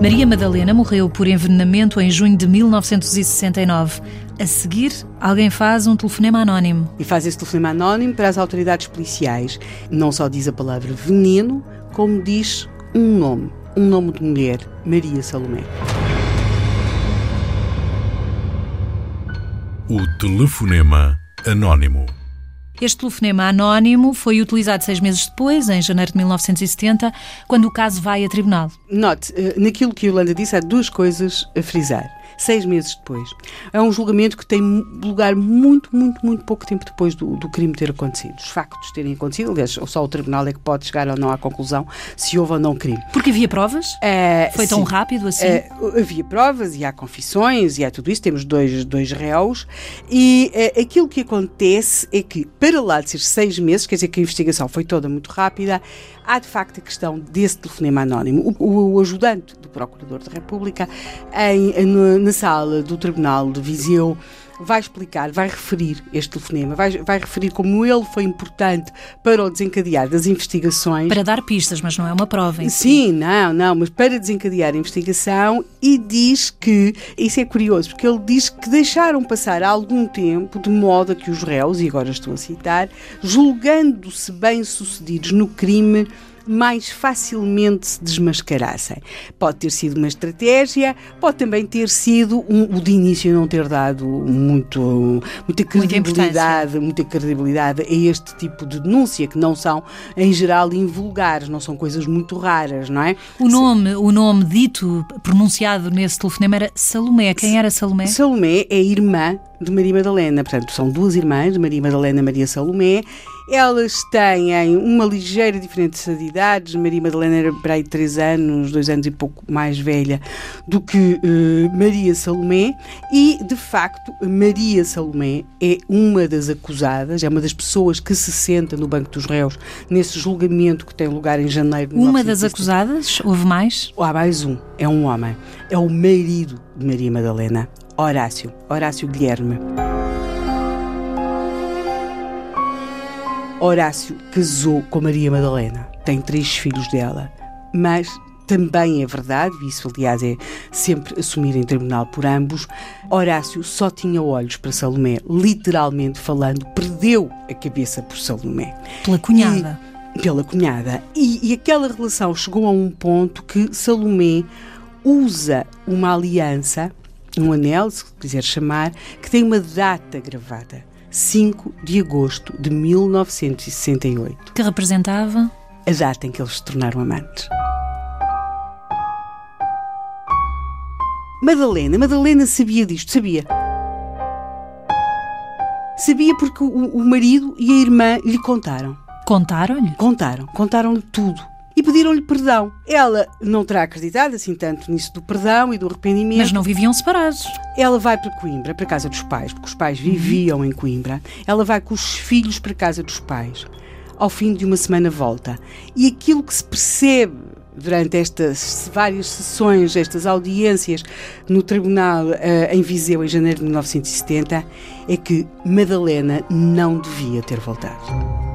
Maria Madalena morreu por envenenamento em junho de 1969. A seguir, alguém faz um telefonema anónimo. E faz esse telefonema anónimo para as autoridades policiais. Não só diz a palavra veneno, como diz um nome. Um nome de mulher, Maria Salomé. O telefonema anónimo. Este telefonema anónimo foi utilizado seis meses depois, em janeiro de 1970, quando o caso vai a tribunal. Note, eh, naquilo que a Yolanda disse, há duas coisas a frisar seis meses depois. É um julgamento que tem lugar muito, muito, muito pouco tempo depois do, do crime ter acontecido. Os factos terem acontecido, aliás, só o tribunal é que pode chegar ou não à conclusão se houve ou não crime. Porque havia provas? É, Foi tão sim. rápido assim? É, havia provas e há confissões e há tudo isso. Temos dois, dois réus e é, aquilo que acontece é que, para lá de ser seis meses, quer dizer que a investigação foi toda muito rápida, há de facto a questão desse telefonema anónimo. O, o ajudante do Procurador da República, em, na sala do Tribunal de Viseu, vai explicar, vai referir este telefonema, vai, vai referir como ele foi importante para o desencadear das investigações. Para dar pistas, mas não é uma prova. Sim, si. não, não, mas para desencadear a investigação e diz que, isso é curioso, porque ele diz que deixaram passar algum tempo de modo a que os réus, e agora estou a citar, julgando-se bem-sucedidos no crime, mais facilmente se desmascarassem. Pode ter sido uma estratégia, pode também ter sido um, o de início não ter dado muito, muita credibilidade, muita, muita credibilidade a este tipo de denúncia, que não são, em geral, invulgares, não são coisas muito raras, não é? O nome, o nome dito, pronunciado nesse telefonema era Salomé. Quem era Salomé? Salomé é irmã de Maria Madalena. Portanto, são duas irmãs, Maria Madalena e Maria Salomé. Elas têm uma ligeira diferença de idades. Maria Madalena era para aí três anos, dois anos e pouco mais velha do que uh, Maria Salomé. E, de facto, Maria Salomé é uma das acusadas, é uma das pessoas que se senta no banco dos réus nesse julgamento que tem lugar em janeiro de Uma das acusadas? Houve mais? Há mais um. É um homem. É o marido de Maria Madalena. Horácio, Horácio Guilherme. Horácio casou com Maria Madalena, tem três filhos dela, mas também é verdade, isso aliás é sempre assumido em tribunal por ambos, Horácio só tinha olhos para Salomé, literalmente falando, perdeu a cabeça por Salomé. Pela cunhada. E, pela cunhada. E, e aquela relação chegou a um ponto que Salomé usa uma aliança um anel, se quiser chamar, que tem uma data gravada. 5 de agosto de 1968. Que representava? A data em que eles se tornaram amantes. Madalena, Madalena sabia disto, sabia. Sabia porque o, o marido e a irmã lhe contaram. Contaram-lhe? Contaram, contaram-lhe tudo e pediram-lhe perdão. Ela não terá acreditado assim tanto nisso do perdão e do arrependimento. Mas não viviam separados. Ela vai para Coimbra, para a casa dos pais, porque os pais viviam em Coimbra. Ela vai com os filhos para a casa dos pais. Ao fim de uma semana volta. E aquilo que se percebe durante estas várias sessões, estas audiências no tribunal uh, em Viseu em janeiro de 1970, é que Madalena não devia ter voltado.